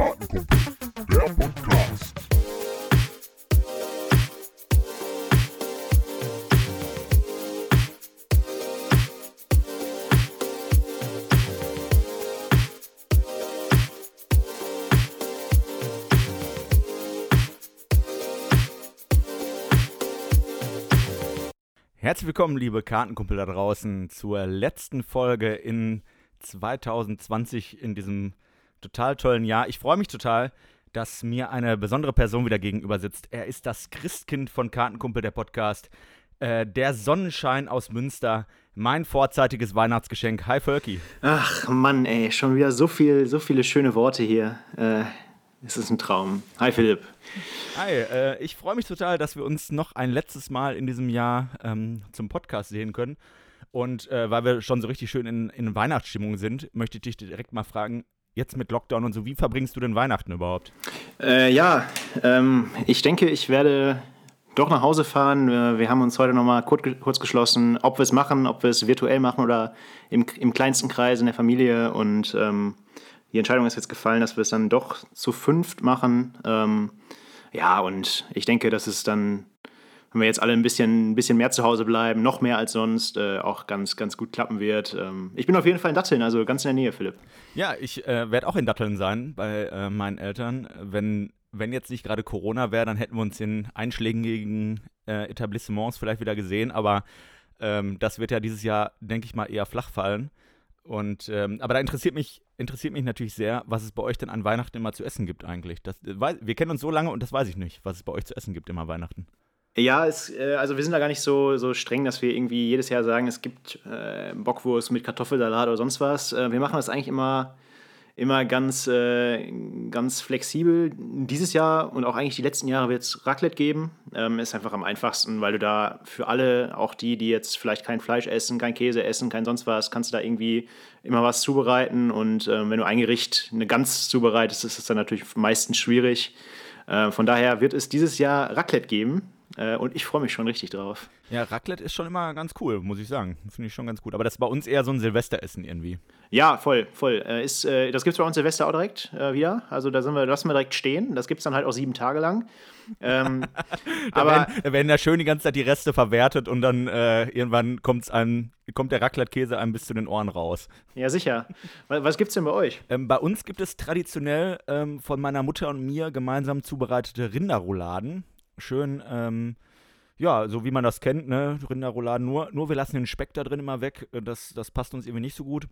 Kartenkumpel, der Podcast. Herzlich willkommen, liebe Kartenkumpel da draußen, zur letzten Folge in 2020 in diesem total tollen Jahr. Ich freue mich total, dass mir eine besondere Person wieder gegenüber sitzt. Er ist das Christkind von Kartenkumpel, der Podcast. Äh, der Sonnenschein aus Münster, mein vorzeitiges Weihnachtsgeschenk. Hi Völki. Ach Mann, ey, schon wieder so viel, so viele schöne Worte hier. Äh, es ist ein Traum. Hi Philipp. Hi, äh, ich freue mich total, dass wir uns noch ein letztes Mal in diesem Jahr ähm, zum Podcast sehen können. Und äh, weil wir schon so richtig schön in, in Weihnachtsstimmung sind, möchte ich dich direkt mal fragen, jetzt mit Lockdown und so, wie verbringst du denn Weihnachten überhaupt? Äh, ja, ähm, ich denke, ich werde doch nach Hause fahren. Wir haben uns heute nochmal kurz, kurz geschlossen, ob wir es machen, ob wir es virtuell machen oder im, im kleinsten Kreis in der Familie. Und ähm, die Entscheidung ist jetzt gefallen, dass wir es dann doch zu fünft machen. Ähm, ja, und ich denke, dass es dann, wenn wir jetzt alle ein bisschen, ein bisschen mehr zu Hause bleiben, noch mehr als sonst, äh, auch ganz, ganz gut klappen wird. Ähm, ich bin auf jeden Fall in Datteln, also ganz in der Nähe, Philipp. Ja, ich äh, werde auch in Datteln sein bei äh, meinen Eltern. Wenn, wenn jetzt nicht gerade Corona wäre, dann hätten wir uns in einschlägigen äh, Etablissements vielleicht wieder gesehen, aber ähm, das wird ja dieses Jahr, denke ich mal, eher flach fallen. Und, ähm, aber da interessiert mich, interessiert mich natürlich sehr, was es bei euch denn an Weihnachten immer zu essen gibt eigentlich. Das, äh, wir kennen uns so lange und das weiß ich nicht, was es bei euch zu essen gibt immer Weihnachten. Ja, es, äh, also wir sind da gar nicht so, so streng, dass wir irgendwie jedes Jahr sagen, es gibt äh, Bockwurst mit Kartoffelsalat oder sonst was. Äh, wir machen das eigentlich immer, immer ganz, äh, ganz flexibel. Dieses Jahr und auch eigentlich die letzten Jahre wird es Raclette geben. Ähm, ist einfach am einfachsten, weil du da für alle, auch die, die jetzt vielleicht kein Fleisch essen, kein Käse essen, kein sonst was, kannst du da irgendwie immer was zubereiten. Und ähm, wenn du ein Gericht eine Gans zubereitest, ist es dann natürlich meistens schwierig. Äh, von daher wird es dieses Jahr Raclette geben. Äh, und ich freue mich schon richtig drauf. Ja, Raclette ist schon immer ganz cool, muss ich sagen. Finde ich schon ganz gut. Aber das ist bei uns eher so ein Silvesteressen irgendwie. Ja, voll, voll. Äh, ist, äh, das gibt es bei uns Silvester auch direkt äh, wieder. Also da sind wir, lassen wir direkt stehen. Das gibt es dann halt auch sieben Tage lang. Ähm, Da aber werden, da werden da schön die ganze Zeit die Reste verwertet und dann äh, irgendwann kommt's einem, kommt der Raclette-Käse einem bis zu den Ohren raus. ja, sicher. Was, was gibt's denn bei euch? Ähm, bei uns gibt es traditionell ähm, von meiner Mutter und mir gemeinsam zubereitete Rinderrouladen. Schön, ähm, ja, so wie man das kennt, ne? Rinderrouladen. Nur, nur wir lassen den Speck da drin immer weg. Äh, Das, das passt uns irgendwie nicht so gut.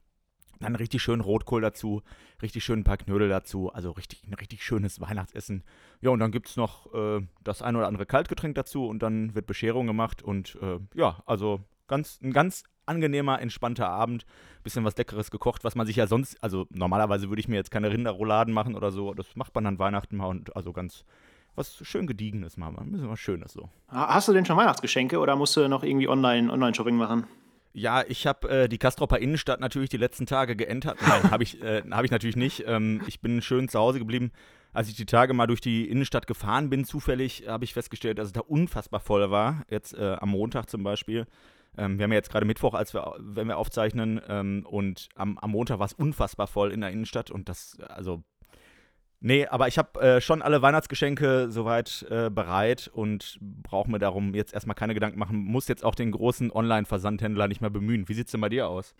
Dann richtig schön Rotkohl dazu, richtig schön ein paar Knödel dazu. Also richtig, ein richtig schönes Weihnachtsessen. Ja, und dann gibt es noch äh, das ein oder andere Kaltgetränk dazu und dann wird Bescherung gemacht. Und äh, ja, also ganz, ein ganz angenehmer, entspannter Abend. Bisschen was Leckeres gekocht, was man sich ja sonst, also normalerweise würde ich mir jetzt keine Rinderrouladen machen oder so. Das macht man an Weihnachten mal und also ganz was schön Gediegenes mal. Ein bisschen was Schönes so. Ha- Hast du denn schon Weihnachtsgeschenke oder musst du noch irgendwie online, Online-Shopping machen? Ja, ich habe äh, die Kastropper Innenstadt natürlich die letzten Tage geentert. Nein, habe ich, äh, hab ich natürlich nicht. Ähm, ich bin schön zu Hause geblieben. Als ich die Tage mal durch die Innenstadt gefahren bin, zufällig habe ich festgestellt, dass es da unfassbar voll war. Jetzt äh, am Montag zum Beispiel. Ähm, wir haben ja jetzt gerade Mittwoch, als wir, wenn wir aufzeichnen. Ähm, und am, am Montag war es unfassbar voll in der Innenstadt. Und das, also Nee, aber ich habe äh, schon alle Weihnachtsgeschenke soweit äh, bereit und brauche mir darum jetzt erstmal keine Gedanken machen. Muss jetzt auch den großen Online-Versandhändler nicht mehr bemühen. Wie sieht's denn bei dir aus?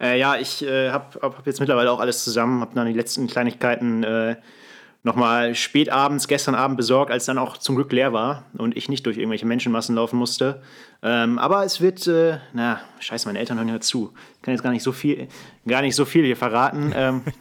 Äh, ja, ich äh, habe hab hab jetzt mittlerweile auch alles zusammen, habe dann die letzten Kleinigkeiten äh, nochmal spät abends, gestern Abend besorgt, als dann auch zum Glück leer war und ich nicht durch irgendwelche Menschenmassen laufen musste. Ähm, aber es wird, äh, na, scheiße, meine Eltern hören ja zu. Ich kann jetzt gar nicht so viel, gar nicht so viel hier verraten. Ähm,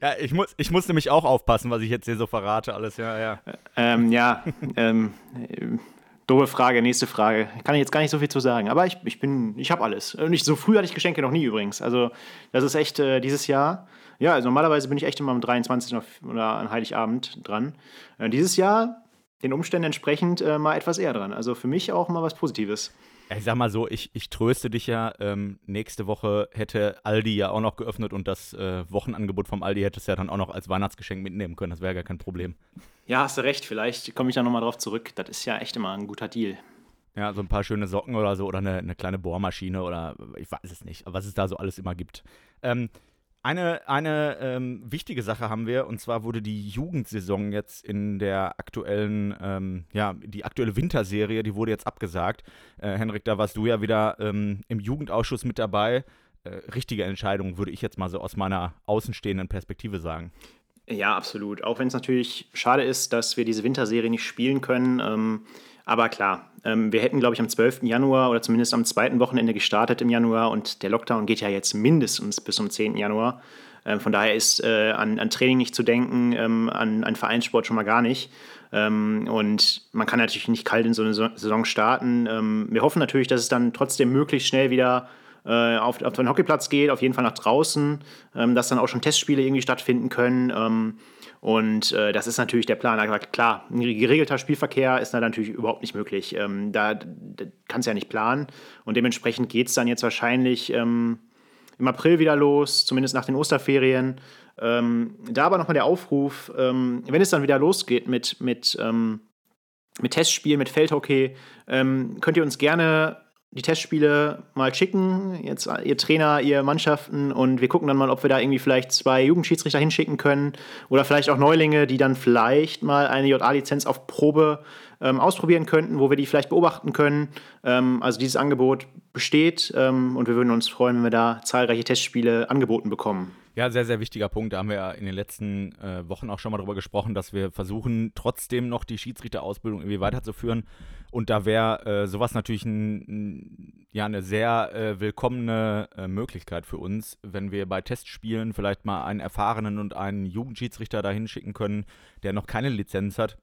Ja, ich muss, ich muss nämlich auch aufpassen, was ich jetzt hier so verrate, alles, ja, ja. ähm, ja, ähm, äh, doofe Frage, nächste Frage. Kann ich jetzt gar nicht so viel zu sagen. Aber ich, ich bin, ich habe alles. Und ich, so früh hatte ich Geschenke noch nie übrigens. Also das ist echt äh, dieses Jahr. Ja, also normalerweise bin ich echt immer am 23. auf- oder an Heiligabend dran. Äh, dieses Jahr den Umständen entsprechend äh, mal etwas eher dran. Also für mich auch mal was Positives. Ich sag mal so, ich, ich tröste dich ja. Ähm, nächste Woche hätte Aldi ja auch noch geöffnet und das äh, Wochenangebot vom Aldi hättest du ja dann auch noch als Weihnachtsgeschenk mitnehmen können. Das wäre gar kein Problem. Ja, hast du recht. Vielleicht komme ich da nochmal drauf zurück. Das ist ja echt immer ein guter Deal. Ja, so ein paar schöne Socken oder so oder eine, eine kleine Bohrmaschine oder ich weiß es nicht, was es da so alles immer gibt. Ähm, Eine, eine ähm, wichtige Sache haben wir, und zwar wurde die Jugendsaison jetzt in der aktuellen, ähm, ja, die aktuelle Winterserie, die wurde jetzt abgesagt. Äh, Henrik, da warst du ja wieder ähm, im Jugendausschuss mit dabei. Äh, richtige Entscheidung, würde ich jetzt mal so aus meiner außenstehenden Perspektive sagen. Ja, absolut. Auch wenn es natürlich schade ist, dass wir diese Winterserie nicht spielen können. Aber klar, ähm, wir hätten, glaube ich, am 12. Januar oder zumindest am zweiten Wochenende gestartet im Januar und der Lockdown geht ja jetzt mindestens bis zum 10. Januar. Ähm, von daher ist äh, an, an, Training nicht zu denken, ähm, an, an, Vereinssport schon mal gar nicht. Und man kann natürlich nicht kalt in so eine Saison starten. Wir hoffen natürlich, dass es dann trotzdem möglichst schnell wieder äh, auf, auf den Hockeyplatz geht, auf jeden Fall nach draußen, dass dann auch schon Testspiele irgendwie stattfinden können. Und äh, das ist natürlich der Plan. Aber klar, ein geregelter Spielverkehr ist da natürlich überhaupt nicht möglich. Ähm, da, da kannst du ja nicht planen. Und dementsprechend geht es dann jetzt wahrscheinlich ähm, im April wieder los, zumindest nach den Osterferien. Ähm, da aber nochmal der Aufruf, ähm, wenn es dann wieder losgeht mit, mit, ähm, mit Testspielen, mit Feldhockey, ähm, könnt ihr uns gerne die Testspiele mal schicken, jetzt ihr Trainer, ihr Mannschaften und wir gucken dann mal, ob wir da irgendwie vielleicht zwei Jugendschiedsrichter hinschicken können oder vielleicht auch Neulinge, die dann vielleicht mal eine JA-Lizenz auf Probe ähm, ausprobieren könnten, wo wir die vielleicht beobachten können. Ähm, also dieses Angebot besteht ähm, und wir würden uns freuen, wenn wir da zahlreiche Testspiele angeboten bekommen. Ja, sehr, sehr wichtiger Punkt. Da haben wir ja in den letzten äh, Wochen auch schon mal drüber gesprochen, dass wir versuchen, trotzdem noch die Schiedsrichterausbildung irgendwie weiterzuführen. Und da wäre äh, sowas natürlich ein, ja, eine sehr äh, willkommene äh, Möglichkeit für uns, wenn wir bei Testspielen vielleicht mal einen erfahrenen und einen Jugendschiedsrichter dahin schicken können, der noch keine Lizenz hat.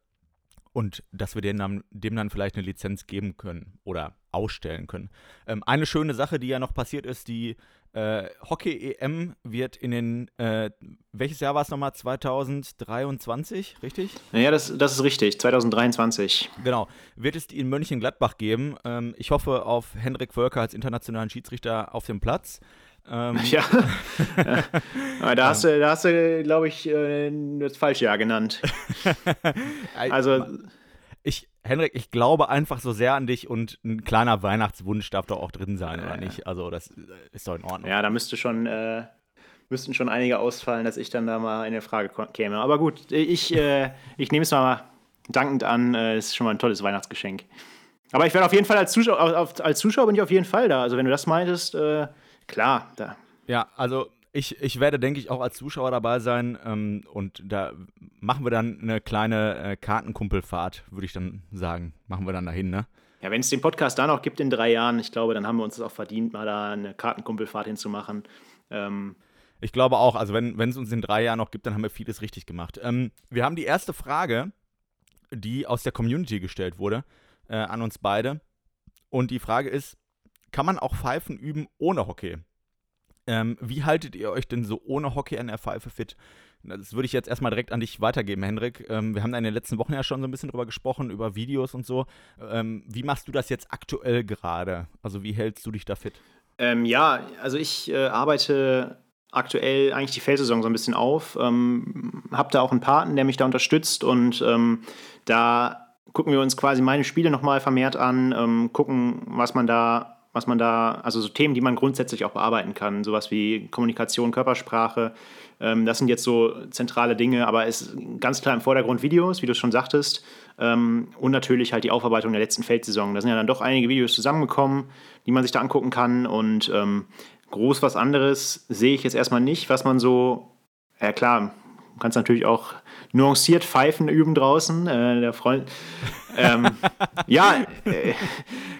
Und dass wir dem dann, dem dann vielleicht eine Lizenz geben können oder ausstellen können. Ähm, eine schöne Sache, die ja noch passiert ist, die äh, Hockey-EM wird in den, äh, welches Jahr war es nochmal? 2023, richtig? Ja, das, das ist richtig, 2023. Genau. Wird es in Mönchengladbach geben. Ähm, ich hoffe auf Henrik Völker als internationalen Schiedsrichter auf dem Platz. Ähm, ja. da hast du, da hast du glaube ich, äh, das falsche Jahr genannt. also. Henrik, ich glaube einfach so sehr an dich und ein kleiner Weihnachtswunsch darf doch auch drin sein, oder nicht? Also, das ist doch in Ordnung. Ja, da müsste schon, äh, müssten schon einige ausfallen, dass ich dann da mal in der Frage käme. Aber gut, ich, äh, ich nehme es mal dankend an. Äh, das ist schon mal ein tolles Weihnachtsgeschenk. Aber ich werde auf jeden Fall als Zuschauer, als Zuschauer bin ich auf jeden Fall da. Also, wenn du das meintest, äh, klar, da. Ja, also ich, ich werde, denke ich, auch als Zuschauer dabei sein ähm, und da machen wir dann eine kleine äh, Kartenkumpelfahrt, würde ich dann sagen. Machen wir dann dahin, ne? Ja, wenn es den Podcast da noch gibt in drei Jahren, ich glaube, dann haben wir uns das auch verdient, mal da eine Kartenkumpelfahrt hinzumachen. Ähm, ich glaube auch, also wenn es uns in drei Jahren noch gibt, dann haben wir vieles richtig gemacht. Ähm, wir haben die erste Frage, die aus der Community gestellt wurde, äh, an uns beide. Und die Frage ist, kann man auch Pfeifen üben ohne Hockey? Ähm, wie haltet ihr euch denn so ohne Hockey an der Pfeife fit? Das würde ich jetzt erstmal direkt an dich weitergeben, Hendrik. Ähm, wir haben da in den letzten Wochen ja schon so ein bisschen drüber gesprochen, über Videos und so. Ähm, wie machst du das jetzt aktuell gerade? Also wie hältst du dich da fit? Ähm, ja, also ich äh, arbeite aktuell eigentlich die Feldsaison so ein bisschen auf. Ähm, habe da auch einen Paten, der mich da unterstützt und ähm, da gucken wir uns quasi meine Spiele nochmal vermehrt an, ähm, gucken, was man da was man da, also so Themen, die man grundsätzlich auch bearbeiten kann, sowas wie Kommunikation, Körpersprache. Ähm, das sind jetzt so zentrale Dinge, aber es ist ganz klar im Vordergrund Videos, wie du schon sagtest, ähm, und natürlich halt die Aufarbeitung der letzten Feldsaison. Da sind ja dann doch einige Videos zusammengekommen, die man sich da angucken kann und ähm, groß was anderes sehe ich jetzt erstmal nicht, was man so, ja klar, Du kannst natürlich auch nuanciert pfeifen üben draußen. Äh, der Freund. Ähm, ja, äh,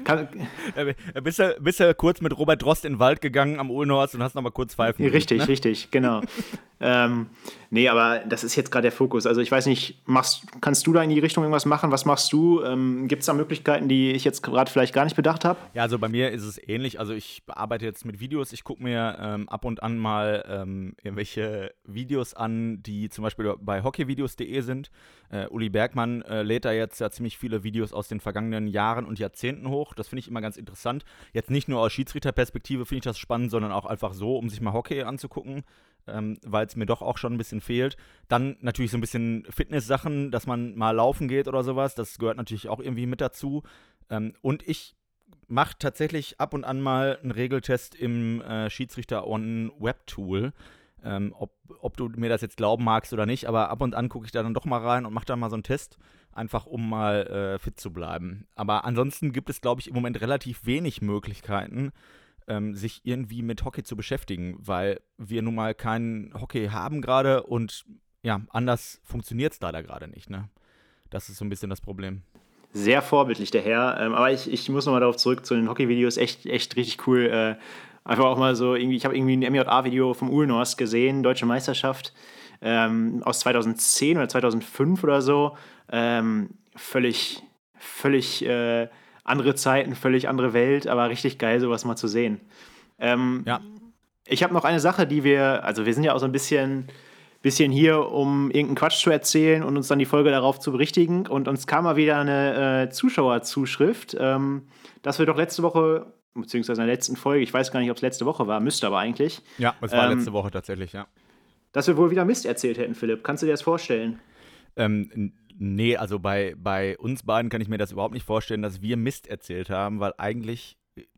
kann, äh, bist, du, bist du kurz mit Robert Drost in den Wald gegangen am Ulnorst und hast nochmal kurz pfeifen. Richtig, ne? richtig, genau. ähm, nee, aber das ist jetzt gerade der Fokus. Also ich weiß nicht, machst, kannst du da in die Richtung irgendwas machen? Was machst du? Ähm, Gibt es da Möglichkeiten, die ich jetzt gerade vielleicht gar nicht bedacht habe? Ja, also bei mir ist es ähnlich. Also ich arbeite jetzt mit Videos. Ich gucke mir ähm, ab und an mal ähm, irgendwelche Videos an, die zum Beispiel bei hockeyvideos.de sind. Äh, Uli Bergmann äh, lädt da jetzt ja ziemlich viele Videos aus den vergangenen Jahren und Jahrzehnten hoch. Das finde ich immer ganz interessant. Jetzt nicht nur aus Schiedsrichterperspektive finde ich das spannend, sondern auch einfach so, um sich mal Hockey anzugucken, ähm, weil es mir doch auch schon ein bisschen fehlt. Dann natürlich so ein bisschen Fitness-Sachen, dass man mal laufen geht oder sowas. Das gehört natürlich auch irgendwie mit dazu. Ähm, und ich mache tatsächlich ab und an mal einen Regeltest im äh, Schiedsrichter On Web Tool. Ähm, ob, ob du mir das jetzt glauben magst oder nicht, aber ab und an gucke ich da dann doch mal rein und mache da mal so einen Test, einfach um mal äh, fit zu bleiben. Aber ansonsten gibt es, glaube ich, im Moment relativ wenig Möglichkeiten, ähm, sich irgendwie mit Hockey zu beschäftigen, weil wir nun mal keinen Hockey haben gerade und ja, anders funktioniert es leider gerade nicht. Ne? Das ist so ein bisschen das Problem. Sehr vorbildlich, der Herr. Ähm, aber ich, ich muss nochmal darauf zurück zu den Hockey-Videos. Echt, echt richtig cool. Einfach auch mal so, irgendwie, ich habe irgendwie ein MJA-Video vom Ulnorst gesehen, Deutsche Meisterschaft ähm, aus 2010 oder 2005 oder so. Ähm, völlig, völlig äh, andere Zeiten, völlig andere Welt, aber richtig geil, sowas mal zu sehen. Ähm, ja. Ich habe noch eine Sache, die wir, also wir sind ja auch so ein bisschen bisschen hier, um irgendeinen Quatsch zu erzählen und uns dann die Folge darauf zu berichtigen. Und uns kam mal wieder eine äh, Zuschauerzuschrift, ähm, dass wir doch letzte Woche, beziehungsweise in der letzten Folge, ich weiß gar nicht, ob es letzte Woche war, müsste aber eigentlich. Ja, es war ähm, letzte Woche tatsächlich, ja. Dass wir wohl wieder Mist erzählt hätten, Philipp. Kannst du dir das vorstellen? Ähm, nee, also bei, bei uns beiden kann ich mir das überhaupt nicht vorstellen, dass wir Mist erzählt haben, weil eigentlich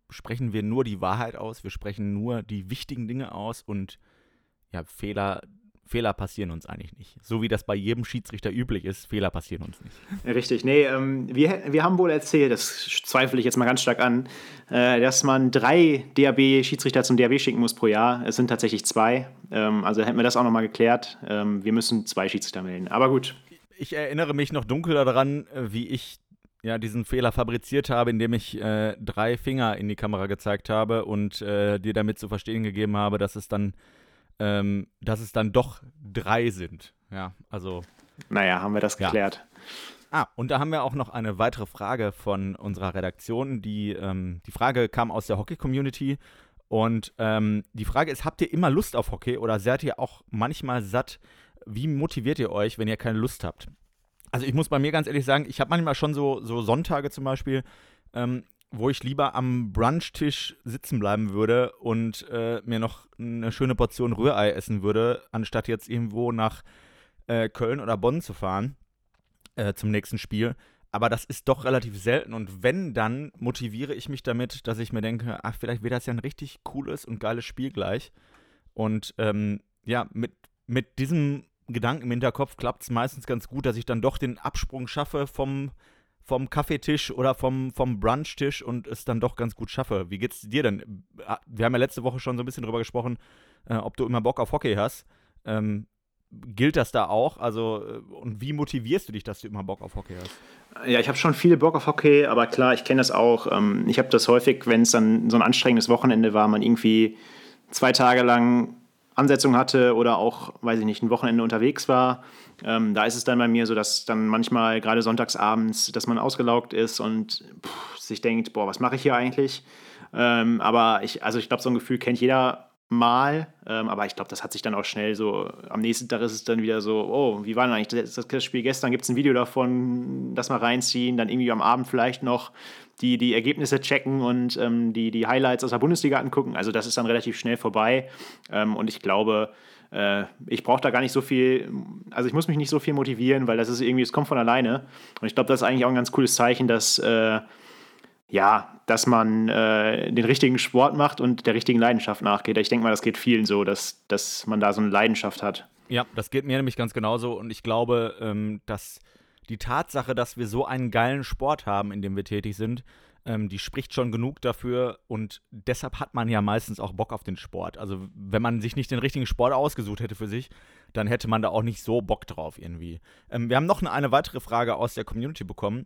sprechen wir nur die Wahrheit aus, wir sprechen nur die wichtigen Dinge aus und ja, Fehler Fehler passieren uns eigentlich nicht. So wie das bei jedem Schiedsrichter üblich ist, Fehler passieren uns nicht. Richtig, nee, ähm, wir, wir haben wohl erzählt, das zweifle ich jetzt mal ganz stark an, äh, dass man drei DAB-Schiedsrichter zum DAB schicken muss pro Jahr. Es sind tatsächlich zwei. Ähm, also hätten wir das auch nochmal geklärt. Ähm, wir müssen zwei Schiedsrichter melden. Aber gut. Ich erinnere mich noch dunkel daran, äh, wie ich ja, diesen Fehler fabriziert habe, indem ich äh, drei Finger in die Kamera gezeigt habe und äh, dir damit zu verstehen gegeben habe, dass es dann ähm, dass es dann doch drei sind. Ja, also. Naja, haben wir das geklärt. Ja. Ah, und da haben wir auch noch eine weitere Frage von unserer Redaktion. Die, ähm, die Frage kam aus der Hockey-Community. Und ähm, die Frage ist: Habt ihr immer Lust auf Hockey oder seid ihr auch manchmal satt? Wie motiviert ihr euch, wenn ihr keine Lust habt? Also, ich muss bei mir ganz ehrlich sagen, ich habe manchmal schon so, so Sonntage zum Beispiel, ähm, wo ich lieber am Brunchtisch sitzen bleiben würde und äh, mir noch eine schöne Portion Rührei essen würde, anstatt jetzt irgendwo nach äh, Köln oder Bonn zu fahren äh, zum nächsten Spiel. Aber das ist doch relativ selten und wenn, dann motiviere ich mich damit, dass ich mir denke, ach, vielleicht wird das ja ein richtig cooles und geiles Spiel gleich. Und ähm, ja, mit, mit diesem Gedanken im Hinterkopf klappt es meistens ganz gut, dass ich dann doch den Absprung schaffe vom vom Kaffeetisch oder vom, vom Brunchtisch und es dann doch ganz gut schaffe. Wie geht's dir denn? Ah, wir haben ja letzte Woche schon so ein bisschen drüber gesprochen, äh, ob du immer Bock auf Hockey hast. Ähm, gilt das da auch? Also, äh, und wie motivierst du dich, dass du immer Bock auf Hockey hast? Ja, ich habe schon viel Bock auf Hockey, aber klar, ich kenne das auch. Ähm, ich habe das häufig, wenn es dann so ein anstrengendes Wochenende war, man irgendwie zwei Tage lang Ansetzung hatte oder auch, weiß ich nicht, ein Wochenende unterwegs war. Ähm, da ist es dann bei mir so, dass dann manchmal gerade sonntagsabends, dass man ausgelaugt ist und pff, sich denkt, boah, was mache ich hier eigentlich? Ähm, aber ich, also ich glaube, so ein Gefühl kennt jeder mal, ähm, aber ich glaube, das hat sich dann auch schnell so, am nächsten Tag ist es dann wieder so, oh, wie war denn eigentlich das, das Spiel gestern? Gibt es ein Video davon, das mal reinziehen, dann irgendwie am Abend vielleicht noch die, die Ergebnisse checken und ähm, die, die Highlights aus der Bundesliga angucken. Also das ist dann relativ schnell vorbei. Ähm, und ich glaube, äh, ich brauche da gar nicht so viel, also ich muss mich nicht so viel motivieren, weil das ist irgendwie, es kommt von alleine. Und ich glaube, das ist eigentlich auch ein ganz cooles Zeichen, dass, äh, ja, dass man äh, den richtigen Sport macht und der richtigen Leidenschaft nachgeht. Ich denke mal, das geht vielen so, dass, dass man da so eine Leidenschaft hat. Ja, das geht mir nämlich ganz genauso und ich glaube, ähm, dass die Tatsache, dass wir so einen geilen Sport haben, in dem wir tätig sind, ähm, die spricht schon genug dafür und deshalb hat man ja meistens auch Bock auf den Sport. Also wenn man sich nicht den richtigen Sport ausgesucht hätte für sich, dann hätte man da auch nicht so Bock drauf irgendwie. Ähm, wir haben noch eine, eine weitere Frage aus der Community bekommen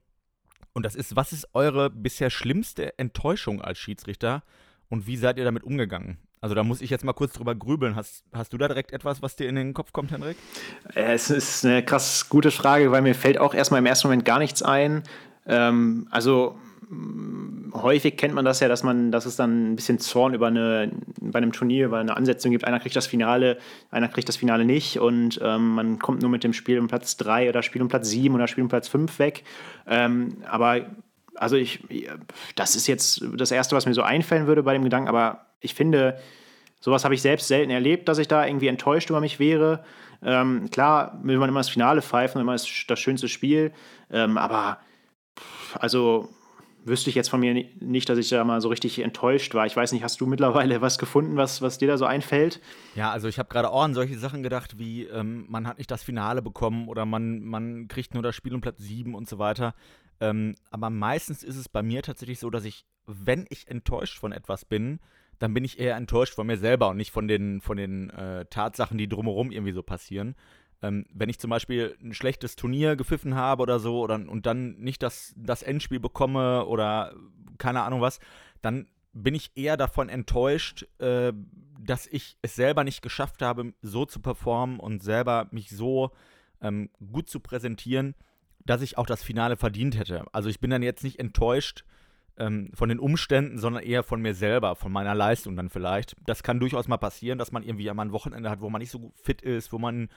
und das ist, was ist eure bisher schlimmste Enttäuschung als Schiedsrichter und wie seid ihr damit umgegangen? Also da muss ich jetzt mal kurz drüber grübeln. Hast, hast du da direkt etwas, was dir in den Kopf kommt, Henrik? Es ist eine krass gute Frage, weil mir fällt auch erstmal im ersten Moment gar nichts ein. Ähm, also häufig kennt man das ja, dass man, dass es dann ein bisschen Zorn über eine, bei einem Turnier, über eine Ansetzung gibt. Einer kriegt das Finale, einer kriegt das Finale nicht und ähm, man kommt nur mit dem Spiel um Platz 3 oder Spiel um Platz 7 oder Spiel um Platz 5 weg. Ähm, aber also ich, das ist jetzt das Erste, was mir so einfallen würde bei dem Gedanken, aber ich finde, sowas habe ich selbst selten erlebt, dass ich da irgendwie enttäuscht über mich wäre. Ähm, klar will man immer das Finale pfeifen, immer das, das schönste Spiel, ähm, aber also wüsste ich jetzt von mir nicht, dass ich da mal so richtig enttäuscht war. Ich weiß nicht, hast du mittlerweile was gefunden, was, was dir da so einfällt? Ja, also ich habe gerade auch an solche Sachen gedacht, wie ähm, man hat nicht das Finale bekommen oder man, man kriegt nur das Spiel um Platz 7 und so weiter. Ähm, aber meistens ist es bei mir tatsächlich so, dass ich, wenn ich enttäuscht von etwas bin, dann bin ich eher enttäuscht von mir selber und nicht von den, von den äh, Tatsachen, die drumherum irgendwie so passieren. Ähm, wenn ich zum Beispiel ein schlechtes Turnier gepfiffen habe oder so oder, und dann nicht das, das Endspiel bekomme oder keine Ahnung was, dann bin ich eher davon enttäuscht, äh, dass ich es selber nicht geschafft habe, so zu performen und selber mich so ähm, gut zu präsentieren, dass ich auch das Finale verdient hätte. Also ich bin dann jetzt nicht enttäuscht ähm, von den Umständen, sondern eher von mir selber, von meiner Leistung dann vielleicht. Das kann durchaus mal passieren, dass man irgendwie einmal ein Wochenende hat, wo man nicht so fit ist, wo man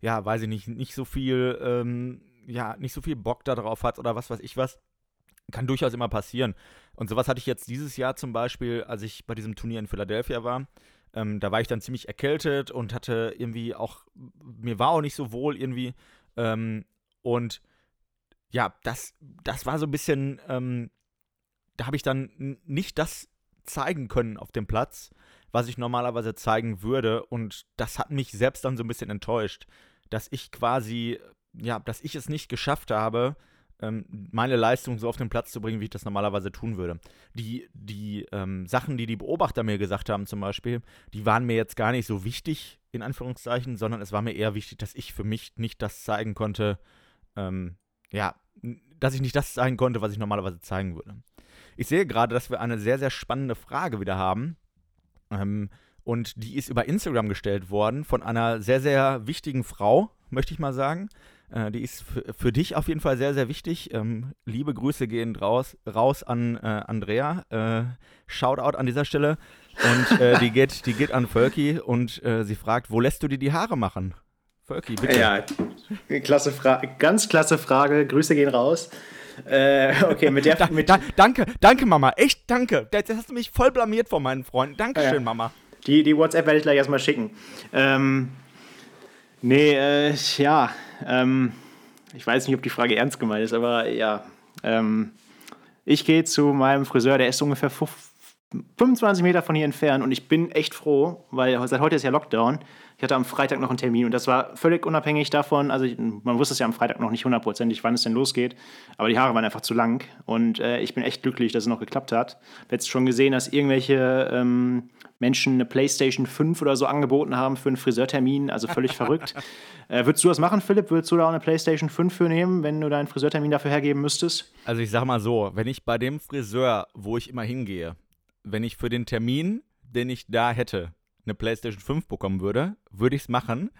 ja, weiß ich nicht, nicht so viel, ähm, ja, nicht so viel Bock darauf hat oder was weiß ich was. Kann durchaus immer passieren. Und sowas hatte ich jetzt dieses Jahr zum Beispiel, als ich bei diesem Turnier in Philadelphia war. Ähm, da war ich dann ziemlich erkältet und hatte irgendwie auch, mir war auch nicht so wohl irgendwie. Ähm, und ja, das, das war so ein bisschen, ähm, da habe ich dann nicht das zeigen können auf dem Platz, was ich normalerweise zeigen würde. Und das hat mich selbst dann so ein bisschen enttäuscht dass ich quasi, ja, dass ich es nicht geschafft habe, ähm, meine Leistung so auf den Platz zu bringen, wie ich das normalerweise tun würde. Die, die ähm, Sachen, die die Beobachter mir gesagt haben, zum Beispiel, die waren mir jetzt gar nicht so wichtig, in Anführungszeichen, sondern es war mir eher wichtig, dass ich für mich nicht das zeigen konnte, ähm, ja, dass ich nicht das zeigen konnte, was ich normalerweise zeigen würde. Ich sehe gerade, dass wir eine sehr, sehr spannende Frage wieder haben. Ähm, und die ist über Instagram gestellt worden von einer sehr, sehr wichtigen Frau, möchte ich mal sagen. Äh, die ist für dich auf jeden Fall sehr, sehr wichtig. Ähm, liebe Grüße gehen raus, raus an äh, Andrea. Äh, Shoutout an dieser Stelle. Und äh, die, geht, die geht an Völki und äh, sie fragt, wo lässt du dir die Haare machen? Völki, bitte. Ja, klasse Frage, ganz klasse Frage. Grüße gehen raus. Äh, okay, mit der. Da, mit da, danke, danke, Mama. Echt danke. Jetzt hast du mich voll blamiert vor meinen Freunden. Dankeschön, ja. Mama. Die, die WhatsApp werde ich gleich erstmal schicken. Ähm, nee, äh, ja. Ähm, ich weiß nicht, ob die Frage ernst gemeint ist, aber ja. Ähm, ich gehe zu meinem Friseur, der ist ungefähr 25 Meter von hier entfernt und ich bin echt froh, weil seit heute ist ja Lockdown. Ich hatte am Freitag noch einen Termin und das war völlig unabhängig davon. Also man wusste es ja am Freitag noch nicht hundertprozentig, wann es denn losgeht. Aber die Haare waren einfach zu lang und äh, ich bin echt glücklich, dass es noch geklappt hat. Ich habe jetzt schon gesehen, dass irgendwelche ähm, Menschen eine PlayStation 5 oder so angeboten haben für einen Friseurtermin. Also völlig verrückt. Äh, würdest du das machen, Philipp? Würdest du da auch eine PlayStation 5 für nehmen, wenn du deinen Friseurtermin dafür hergeben müsstest? Also ich sag mal so, wenn ich bei dem Friseur, wo ich immer hingehe, wenn ich für den Termin, den ich da hätte, eine PlayStation 5 bekommen würde, würde ich es machen,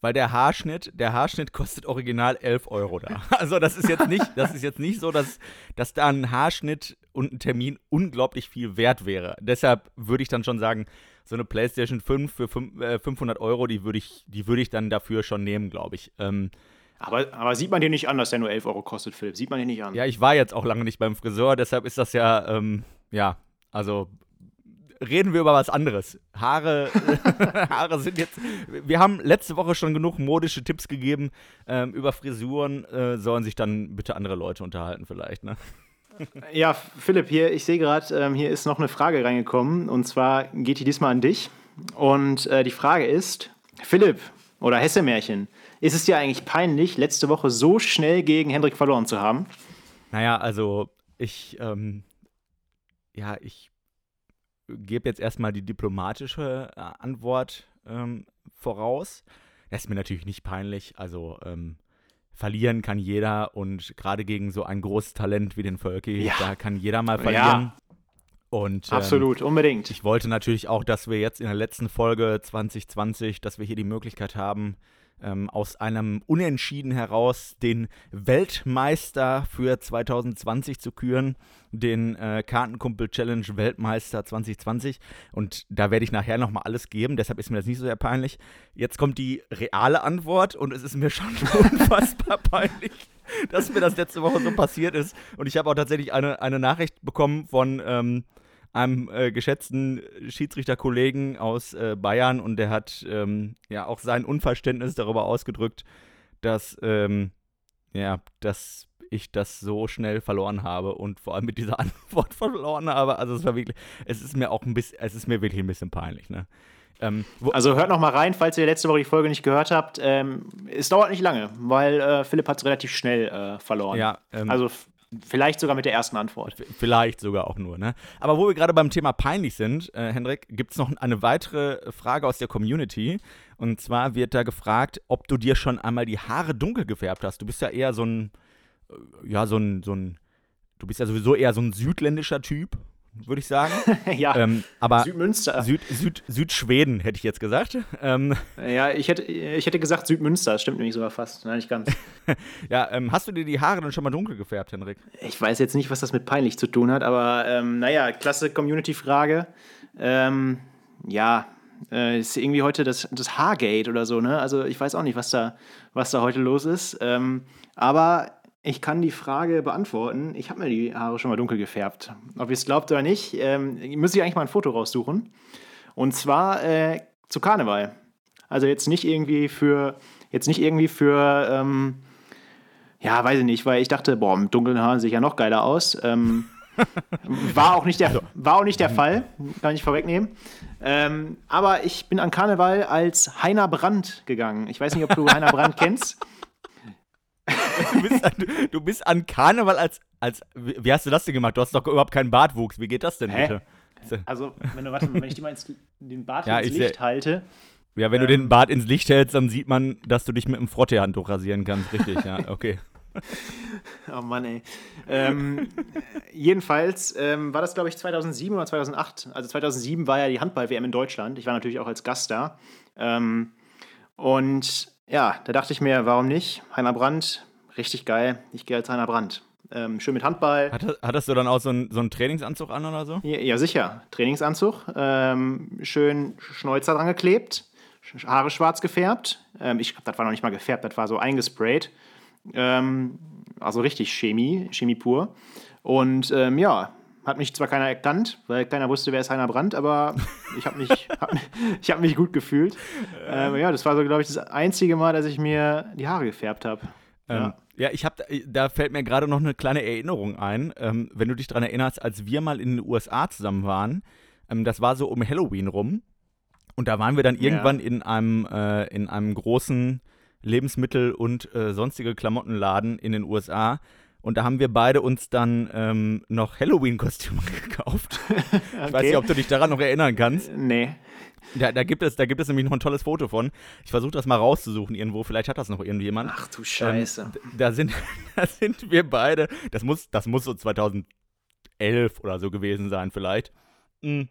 weil der Haarschnitt, der Haarschnitt kostet original 11 Euro da. Also das ist jetzt nicht, das ist jetzt nicht so, dass, dass da ein Haarschnitt und ein Termin unglaublich viel wert wäre. Deshalb würde ich dann schon sagen, so eine PlayStation 5 für 500 äh, Euro, die würde ich, die würde ich dann dafür schon nehmen, glaube ich. Ähm, aber, aber, sieht man dir nicht an, dass der nur 11 Euro kostet, Philipp? Sieht man dir nicht an? Ja, ich war jetzt auch lange nicht beim Friseur, deshalb ist das ja, ähm, ja, also reden wir über was anderes. Haare, Haare sind jetzt. Wir haben letzte Woche schon genug modische Tipps gegeben. Ähm, über Frisuren äh, sollen sich dann bitte andere Leute unterhalten, vielleicht, ne? Ja, Philipp, hier, ich sehe gerade, ähm, hier ist noch eine Frage reingekommen. Und zwar geht die diesmal an dich. Und äh, die Frage ist: Philipp oder Hesse-Märchen, ist es dir eigentlich peinlich, letzte Woche so schnell gegen Hendrik verloren zu haben? Naja, also ich, ähm, ja, ich gebe jetzt erstmal die diplomatische äh, Antwort ähm, voraus. Das ist mir natürlich nicht peinlich. Also ähm, verlieren kann jeder und gerade gegen so ein großes Talent wie den Völki, ja. da kann jeder mal verlieren. Ja. Und, ähm, Absolut, unbedingt. Ich wollte natürlich auch, dass wir jetzt in der letzten Folge 2020, dass wir hier die Möglichkeit haben, ähm, aus einem Unentschieden heraus den Weltmeister für 2020 zu küren, den äh, Kartenkumpel Challenge Weltmeister 2020. Und da werde ich nachher nochmal alles geben, deshalb ist mir das nicht so sehr peinlich. Jetzt kommt die reale Antwort und es ist mir schon unfassbar peinlich, dass mir das letzte Woche so passiert ist. Und ich habe auch tatsächlich eine, eine Nachricht bekommen von. Ähm, einem äh, geschätzten Schiedsrichterkollegen aus äh, Bayern und der hat ähm, ja auch sein Unverständnis darüber ausgedrückt, dass, ähm, ja, dass ich das so schnell verloren habe und vor allem mit dieser Antwort verloren habe. Also es war wirklich, es ist mir auch ein bisschen, es ist mir wirklich ein bisschen peinlich, ne? Ähm, also hört noch mal rein, falls ihr letzte Woche die Folge nicht gehört habt. Ähm, es dauert nicht lange, weil äh, Philipp hat es relativ schnell äh, verloren. Ja, ähm, also vielleicht sogar mit der ersten Antwort. Vielleicht sogar auch nur, ne? Aber wo wir gerade beim Thema peinlich sind, äh, Hendrik, gibt es noch eine weitere Frage aus der Community. Und zwar wird da gefragt, ob du dir schon einmal die Haare dunkel gefärbt hast. Du bist ja eher so ein, äh, ja, so ein, so ein, du bist ja sowieso eher so ein südländischer Typ, würde ich sagen. ja. Ähm, aber Südmünster. Süd, Süd, Südschweden hätte ich jetzt gesagt. Ähm, ja, ich hätte, ich hätte gesagt Südmünster, das stimmt nämlich sogar fast. Nein, nicht ganz. ja, ähm, hast du dir die Haare dann schon mal dunkel gefärbt, Henrik? Ich weiß jetzt nicht, was das mit peinlich zu tun hat, aber ähm, naja, klasse Community-Frage. Ähm, ja, äh, ist irgendwie heute das, das Haargate oder so, ne? Also ich weiß auch nicht, was da, was da heute los ist. Ähm, aber ich kann die Frage beantworten. Ich habe mir die Haare schon mal dunkel gefärbt. Ob ihr es glaubt oder nicht, ähm, müsste ich eigentlich mal ein Foto raussuchen. Und zwar äh, zu Karneval. Also jetzt nicht irgendwie für, jetzt nicht irgendwie für, ähm, ja, weiß ich nicht, weil ich dachte, boah, mit dunklen Haaren sehe ich ja noch geiler aus. Ähm, war, auch nicht der, war auch nicht der Fall, kann ich vorwegnehmen. Ähm, aber ich bin an Karneval als Heiner Brandt gegangen. Ich weiß nicht, ob du Heiner Brandt kennst. du, bist an, du bist an Karneval als, als. Wie hast du das denn gemacht? Du hast doch überhaupt keinen Bartwuchs. Wie geht das denn bitte? Also, wenn du, warte, wenn ich dir mal ins, den Bart ja, ins Licht halte. Ja, wenn ähm, du den Bart ins Licht hältst, dann sieht man, dass du dich mit einem Frottehandtuch rasieren kannst. Richtig, ja, okay. oh Mann, ey. Ähm, jedenfalls ähm, war das, glaube ich, 2007 oder 2008. Also 2007 war ja die Handball-WM in Deutschland. Ich war natürlich auch als Gast da. Ähm, und ja, da dachte ich mir, warum nicht? Heiner Brandt, richtig geil. Ich gehe als Heiner Brandt. Ähm, schön mit Handball. Hattest, hattest du dann auch so einen, so einen Trainingsanzug an oder so? Ja, ja sicher. Trainingsanzug. Ähm, schön Schnäuzer dran geklebt. Haare schwarz gefärbt. Ähm, ich glaube, das war noch nicht mal gefärbt, das war so eingesprayt. Ähm, also richtig Chemie, Chemie pur. Und ähm, ja, hat mich zwar keiner erkannt, weil keiner wusste, wer ist Heiner Brandt, aber ich habe mich, hab, hab mich gut gefühlt. Ähm, ja, das war so, glaube ich, das einzige Mal, dass ich mir die Haare gefärbt habe. Ja. Ja. ich habe, da fällt mir gerade noch eine kleine Erinnerung ein. Ähm, wenn du dich daran erinnerst, als wir mal in den USA zusammen waren, ähm, das war so um Halloween rum. Und da waren wir dann irgendwann ja. in einem, äh, in einem großen Lebensmittel- und äh, sonstige Klamottenladen in den USA. Und da haben wir beide uns dann ähm, noch Halloween-Kostüme gekauft. okay. Ich weiß nicht, ob du dich daran noch erinnern kannst. Nee. Da, da, gibt es, da gibt es nämlich noch ein tolles Foto von. Ich versuche das mal rauszusuchen irgendwo. Vielleicht hat das noch irgendjemand. Ach du Scheiße. Ähm, da, sind, da sind wir beide. Das muss, das muss so 2011 oder so gewesen sein, vielleicht. Mm.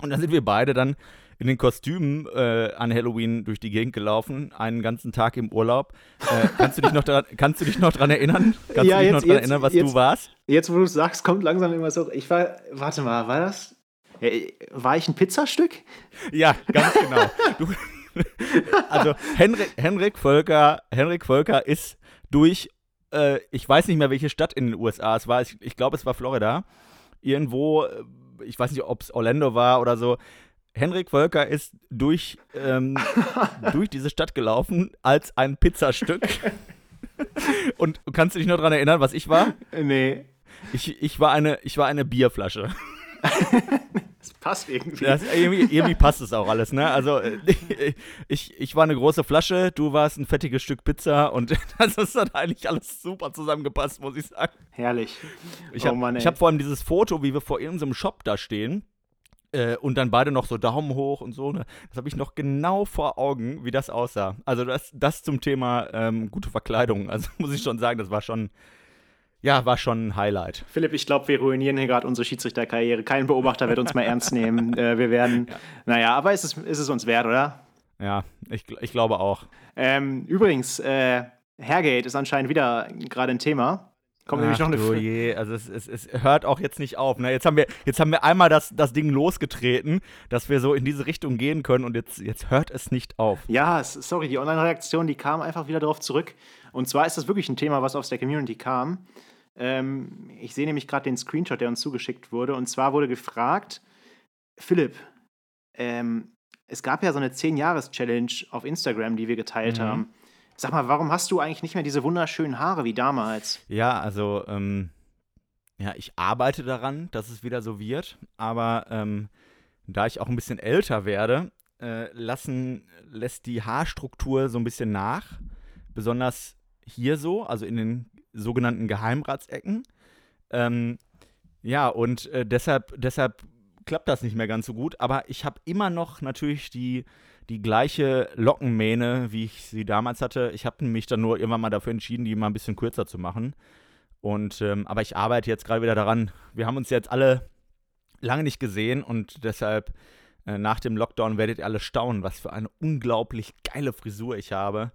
Und da sind wir beide dann in den Kostümen äh, an Halloween durch die Gegend gelaufen, einen ganzen Tag im Urlaub. Äh, kannst, du dich noch daran, kannst du dich noch daran erinnern? Kannst ja, du dich jetzt, noch daran erinnern, was jetzt, du warst? Jetzt, wo du es sagst, kommt langsam irgendwas hoch. Ich war, warte mal, war das? Ja, war ich ein Pizzastück? Ja, ganz genau. du, also Henrik, Henrik, Völker, Henrik Völker ist durch, äh, ich weiß nicht mehr, welche Stadt in den USA es war, ich, ich glaube, es war Florida, irgendwo, äh, ich weiß nicht, ob es Orlando war oder so, Henrik Völker ist durch, ähm, durch diese Stadt gelaufen als ein Pizzastück. Und kannst du dich noch daran erinnern, was ich war? Nee. Ich, ich, war, eine, ich war eine Bierflasche. Das passt irgendwie. Das, irgendwie. irgendwie. passt es auch alles, ne? Also, ich, ich war eine große Flasche, du warst ein fettiges Stück Pizza und das hat eigentlich alles super zusammengepasst, muss ich sagen. Herrlich. Ich oh habe hab vor allem dieses Foto, wie wir vor irgendeinem Shop da stehen äh, und dann beide noch so Daumen hoch und so. Ne? Das habe ich noch genau vor Augen, wie das aussah. Also das, das zum Thema ähm, gute Verkleidung. Also muss ich schon sagen, das war schon, ja, war schon ein Highlight. Philipp, ich glaube, wir ruinieren hier gerade unsere Schiedsrichterkarriere. Kein Beobachter wird uns mal ernst nehmen. Äh, wir werden, ja. naja, aber ist es, ist es uns wert, oder? Ja, ich, ich glaube auch. Ähm, übrigens, äh, Hergate ist anscheinend wieder gerade ein Thema. Kommt nämlich noch eine oh je, also es, es, es, hört auch jetzt nicht auf. Ne? Jetzt, haben wir, jetzt haben wir einmal das, das Ding losgetreten, dass wir so in diese Richtung gehen können und jetzt, jetzt hört es nicht auf. Ja, sorry, die Online-Reaktion, die kam einfach wieder darauf zurück. Und zwar ist das wirklich ein Thema, was aus der Community kam. Ähm, ich sehe nämlich gerade den Screenshot, der uns zugeschickt wurde. Und zwar wurde gefragt, Philipp, ähm, es gab ja so eine 10-Jahres-Challenge auf Instagram, die wir geteilt mhm. haben. Sag mal, warum hast du eigentlich nicht mehr diese wunderschönen Haare wie damals? Ja, also, ähm, ja, ich arbeite daran, dass es wieder so wird, aber ähm, da ich auch ein bisschen älter werde, äh, lassen, lässt die Haarstruktur so ein bisschen nach. Besonders hier so, also in den sogenannten Geheimratsecken. Ähm, ja, und äh, deshalb, deshalb klappt das nicht mehr ganz so gut. Aber ich habe immer noch natürlich die, die gleiche Lockenmähne, wie ich sie damals hatte. Ich habe mich dann nur irgendwann mal dafür entschieden, die mal ein bisschen kürzer zu machen. Und, ähm, aber ich arbeite jetzt gerade wieder daran. Wir haben uns jetzt alle lange nicht gesehen und deshalb äh, nach dem Lockdown werdet ihr alle staunen, was für eine unglaublich geile Frisur ich habe.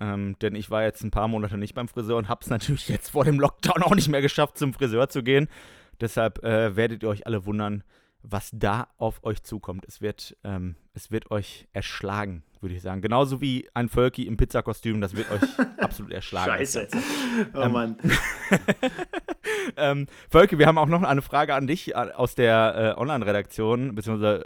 Ähm, denn ich war jetzt ein paar Monate nicht beim Friseur und habe es natürlich jetzt vor dem Lockdown auch nicht mehr geschafft, zum Friseur zu gehen. Deshalb äh, werdet ihr euch alle wundern, was da auf euch zukommt. Es wird, ähm, es wird euch erschlagen, würde ich sagen. Genauso wie ein Völki im Pizzakostüm, das wird euch absolut erschlagen. Scheiße. Oh Ähm, Mann. ähm, Völke, wir haben auch noch eine Frage an dich aus der äh, Online-Redaktion, beziehungsweise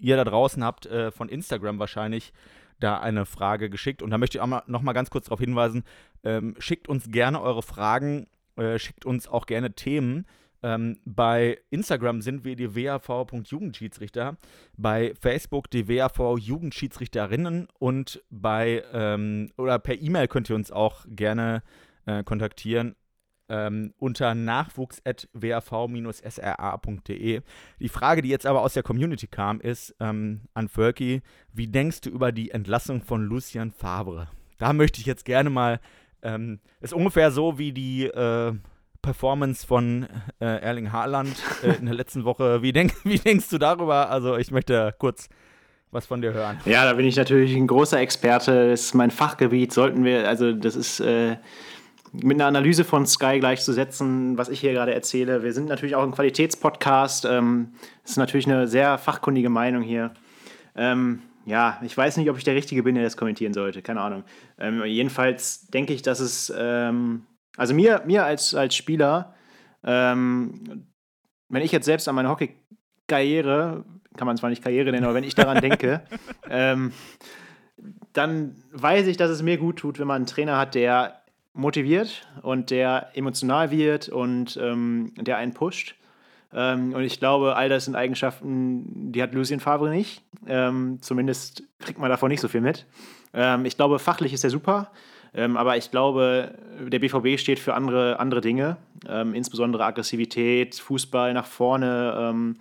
ihr da draußen habt äh, von Instagram wahrscheinlich da eine Frage geschickt. Und da möchte ich auch mal, noch mal ganz kurz darauf hinweisen, ähm, schickt uns gerne eure Fragen, äh, schickt uns auch gerne Themen. Ähm, bei Instagram sind wir die WAV.Jugendschiedsrichter, bei Facebook die WAV Jugendschiedsrichterinnen und bei ähm, oder per E-Mail könnt ihr uns auch gerne äh, kontaktieren ähm, unter nachwuchs.wav-sra.de. Die Frage, die jetzt aber aus der Community kam, ist ähm, an Völki, wie denkst du über die Entlassung von Lucien Favre? Da möchte ich jetzt gerne mal, ähm, ist ungefähr so wie die äh, Performance von äh, Erling Haaland äh, in der letzten Woche. Wie, denk, wie denkst du darüber? Also ich möchte kurz was von dir hören. Ja, da bin ich natürlich ein großer Experte. Das ist mein Fachgebiet. Sollten wir, also das ist äh, mit einer Analyse von Sky gleichzusetzen, was ich hier gerade erzähle. Wir sind natürlich auch ein Qualitätspodcast. Ähm, das ist natürlich eine sehr fachkundige Meinung hier. Ähm, ja, ich weiß nicht, ob ich der Richtige bin, der das kommentieren sollte. Keine Ahnung. Ähm, jedenfalls denke ich, dass es, ähm, also mir, mir als, als Spieler, ähm, wenn ich jetzt selbst an meine Hockey-Karriere, kann man zwar nicht Karriere nennen, aber wenn ich daran denke, ähm, dann weiß ich, dass es mir gut tut, wenn man einen Trainer hat, der motiviert und der emotional wird und ähm, der einen pusht. Ähm, und ich glaube, all das sind Eigenschaften, die hat Lucien Favre nicht. Ähm, zumindest kriegt man davon nicht so viel mit. Ähm, ich glaube, fachlich ist er super. Ähm, aber ich glaube, der BVB steht für andere, andere Dinge, ähm, insbesondere Aggressivität, Fußball nach vorne, ähm,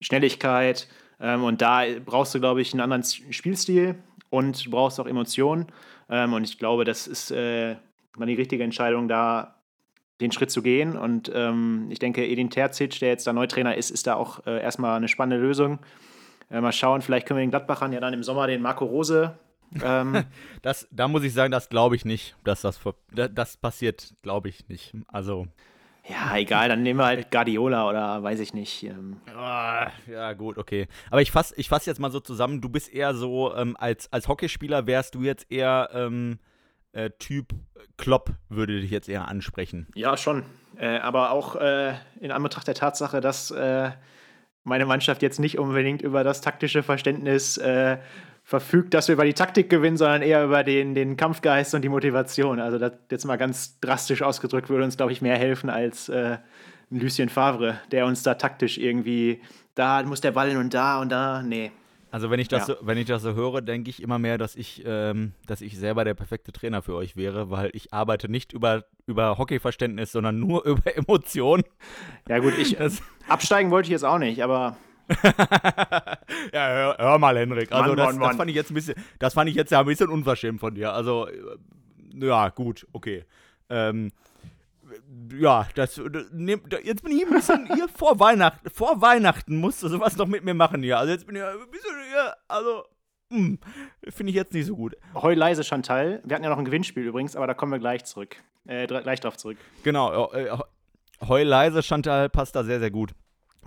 Schnelligkeit. Ähm, und da brauchst du, glaube ich, einen anderen Spielstil und du brauchst auch Emotionen. Ähm, und ich glaube, das ist äh, die richtige Entscheidung, da den Schritt zu gehen. Und ähm, ich denke, Edin Terzic, der jetzt da Neutrainer ist, ist da auch äh, erstmal eine spannende Lösung. Äh, mal schauen, vielleicht können wir den Gladbachern ja dann im Sommer den Marco Rose ähm, Das, da muss ich sagen, das glaube ich nicht, dass das, das passiert, glaube ich nicht. Also, ja, egal, dann nehmen wir halt Guardiola oder weiß ich nicht. Ähm, ah, ja gut, okay. Aber ich fasse ich fass jetzt mal so zusammen, du bist eher so, ähm, als, als Hockeyspieler wärst du jetzt eher ähm, äh, Typ Klopp, würde dich jetzt eher ansprechen. Ja, schon. Äh, aber auch äh, in Anbetracht der Tatsache, dass äh, meine Mannschaft jetzt nicht unbedingt über das taktische Verständnis äh, verfügt, dass wir über die Taktik gewinnen, sondern eher über den, den Kampfgeist und die Motivation. Also das jetzt mal ganz drastisch ausgedrückt würde uns, glaube ich, mehr helfen als äh, ein Lucien Favre, der uns da taktisch irgendwie, da muss der Ball hin und da und da. Nee. Also wenn ich das, Ja. so, wenn ich das so höre, denke ich immer mehr, dass ich, ähm, dass ich selber der perfekte Trainer für euch wäre, weil ich arbeite nicht über, über Hockeyverständnis, sondern nur über Emotionen. Ja, gut, ich Das- absteigen wollte ich jetzt auch nicht, aber ja, hör, hör mal, Henrik. Also Mann, das, Mann, das Mann. fand ich jetzt ein bisschen, das fand ich jetzt ja ein bisschen unverschämt von dir. Also, äh, ja, gut, okay. Ähm, ja, das, das da- jetzt bin ich ein bisschen hier vor Weihnachten, vor Weihnachten musst du sowas noch mit mir machen hier. Also jetzt bin ich ja ein bisschen hier, also, hm, finde ich jetzt nicht so gut. Heu leise Chantal. Wir hatten ja noch ein Gewinnspiel übrigens, aber da kommen wir gleich zurück. Äh, gleich drauf zurück. Genau, äh, Heu leise, Chantal, passt da sehr, sehr gut.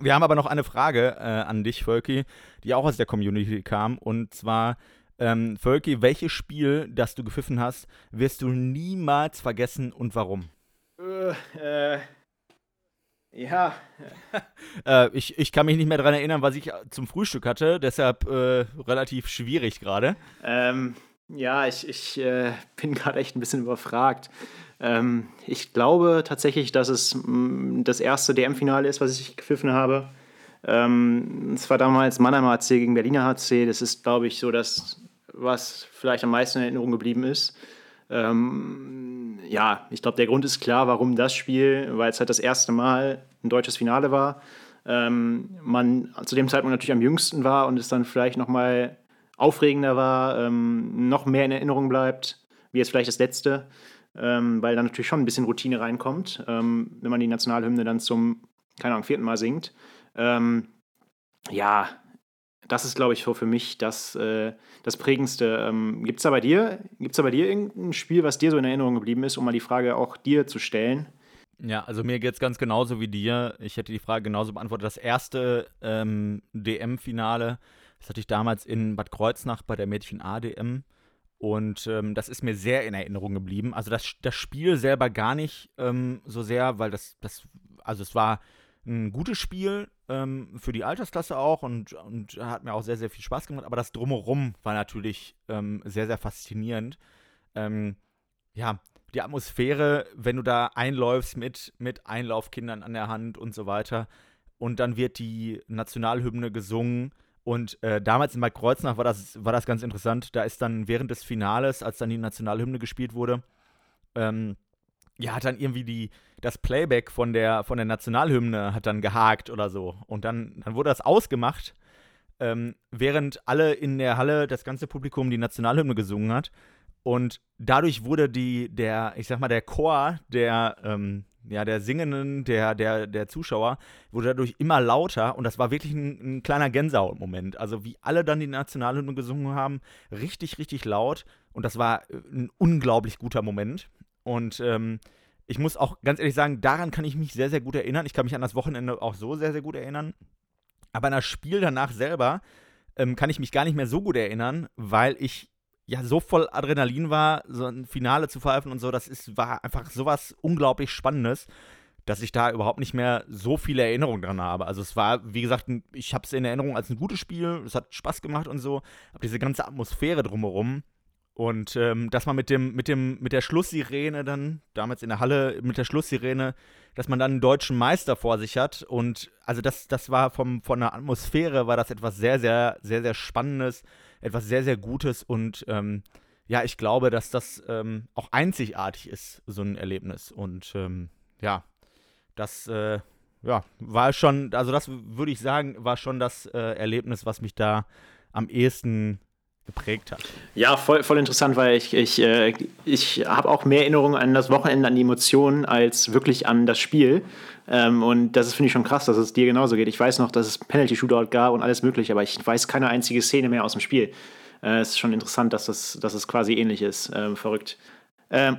Wir haben aber noch eine Frage äh, an dich, Völki, die auch aus der Community kam. Und zwar, ähm, Völki, welches Spiel, das du gepfiffen hast, wirst du niemals vergessen und warum? Äh, äh, ja, Äh, ich, ich kann mich nicht mehr daran erinnern, was ich zum Frühstück hatte, deshalb äh, relativ schwierig gerade. ähm, Ja, ich, ich äh, bin gerade echt ein bisschen überfragt. Ähm, ich glaube tatsächlich, dass es mh, mm, das erste DM-Finale ist, was ich gepfiffen habe. Ähm, es war damals Mannheimer HC gegen Berliner HC. Das ist, glaube ich, so das, was vielleicht am meisten in Erinnerung geblieben ist. Ähm, ja, ich glaube, der Grund ist klar, warum das Spiel, weil es halt das erste Mal ein deutsches Finale war. Ähm, man zu dem Zeitpunkt natürlich am jüngsten war und es dann vielleicht noch mal aufregender war, ähm, noch mehr in Erinnerung bleibt, wie jetzt vielleicht das letzte, ähm, weil dann natürlich schon ein bisschen Routine reinkommt, ähm, wenn man die Nationalhymne dann zum, keine Ahnung, vierten Mal singt. Ähm, ja, das ist, glaube ich, für mich das, äh, das Prägendste. Ähm, Gibt es da bei dir, da bei dir irgendein Spiel, was dir so in Erinnerung geblieben ist, um mal die Frage auch dir zu stellen? Ja, also mir geht es ganz genauso wie dir. Ich hätte die Frage genauso beantwortet. Das erste ähm, DM-Finale, das hatte ich damals in Bad Kreuznach bei der Mädchen A-DM. Und ähm, das ist mir sehr in Erinnerung geblieben. Also das, das Spiel selber gar nicht ähm, so sehr, weil das, das, also es war ein gutes Spiel ähm, für die Altersklasse auch und, und hat mir auch sehr, sehr viel Spaß gemacht. Aber das Drumherum war natürlich ähm, sehr, sehr faszinierend. Ähm, ja, die Atmosphäre, wenn du da einläufst mit, mit Einlaufkindern an der Hand und so weiter. Und dann wird die Nationalhymne gesungen. Und äh, damals in Bad Kreuznach war das, war das ganz interessant. Da ist dann während des Finales, als dann die Nationalhymne gespielt wurde, ähm, ja, hat dann irgendwie die, das Playback von der, von der Nationalhymne hat dann gehakt oder so. Und dann, dann wurde das ausgemacht, ähm, während alle in der Halle, das ganze Publikum die Nationalhymne gesungen hat. Und dadurch wurde die, der, ich sag mal, der Chor der, ähm, ja, der Singenden, der, der, der Zuschauer, wurde dadurch immer lauter und das war wirklich ein, ein kleiner Gänsehaut-Moment. Also wie alle dann die Nationalhymne gesungen haben, richtig, richtig laut und das war äh, ein unglaublich guter Moment. Und ähm, ich muss auch ganz ehrlich sagen, daran kann ich mich sehr, sehr gut erinnern. Ich kann mich an das Wochenende auch so sehr, sehr gut erinnern. Aber an das Spiel danach selber ähm, kann ich mich gar nicht mehr so gut erinnern, weil ich ja so voll Adrenalin war, so ein Finale zu pfeifen und so, das ist, war einfach sowas unglaublich Spannendes, dass ich da überhaupt nicht mehr so viele Erinnerungen dran habe. Also es war, wie gesagt, ich habe es in Erinnerung als ein gutes Spiel, es hat Spaß gemacht und so, aber diese ganze Atmosphäre drumherum und ähm, dass man mit dem, mit dem, mit der Schlusssirene dann, damals in der Halle mit der Schlusssirene, dass man dann einen deutschen Meister vor sich hat. Und also das, das war vom, von der Atmosphäre war das etwas sehr, sehr, sehr, sehr Spannendes etwas sehr, sehr Gutes und ähm, ja, ich glaube, dass das ähm, auch einzigartig ist, so ein Erlebnis. Und ähm, ja, das äh, ja, war schon, also das würde ich sagen, war schon das äh, Erlebnis, was mich da am ehesten geprägt hat. Ja, voll, voll interessant, weil ich, ich, äh, ich habe auch mehr Erinnerungen an das Wochenende, an die Emotionen, als wirklich an das Spiel. Ähm, und das finde ich schon krass, dass es dir genauso geht. Ich weiß noch, dass es Penalty-Shootout gab und alles mögliche, aber ich weiß keine einzige Szene mehr aus dem Spiel. Äh, es ist schon interessant, dass das, dass es quasi ähnlich ist. Ähm, verrückt. Ähm,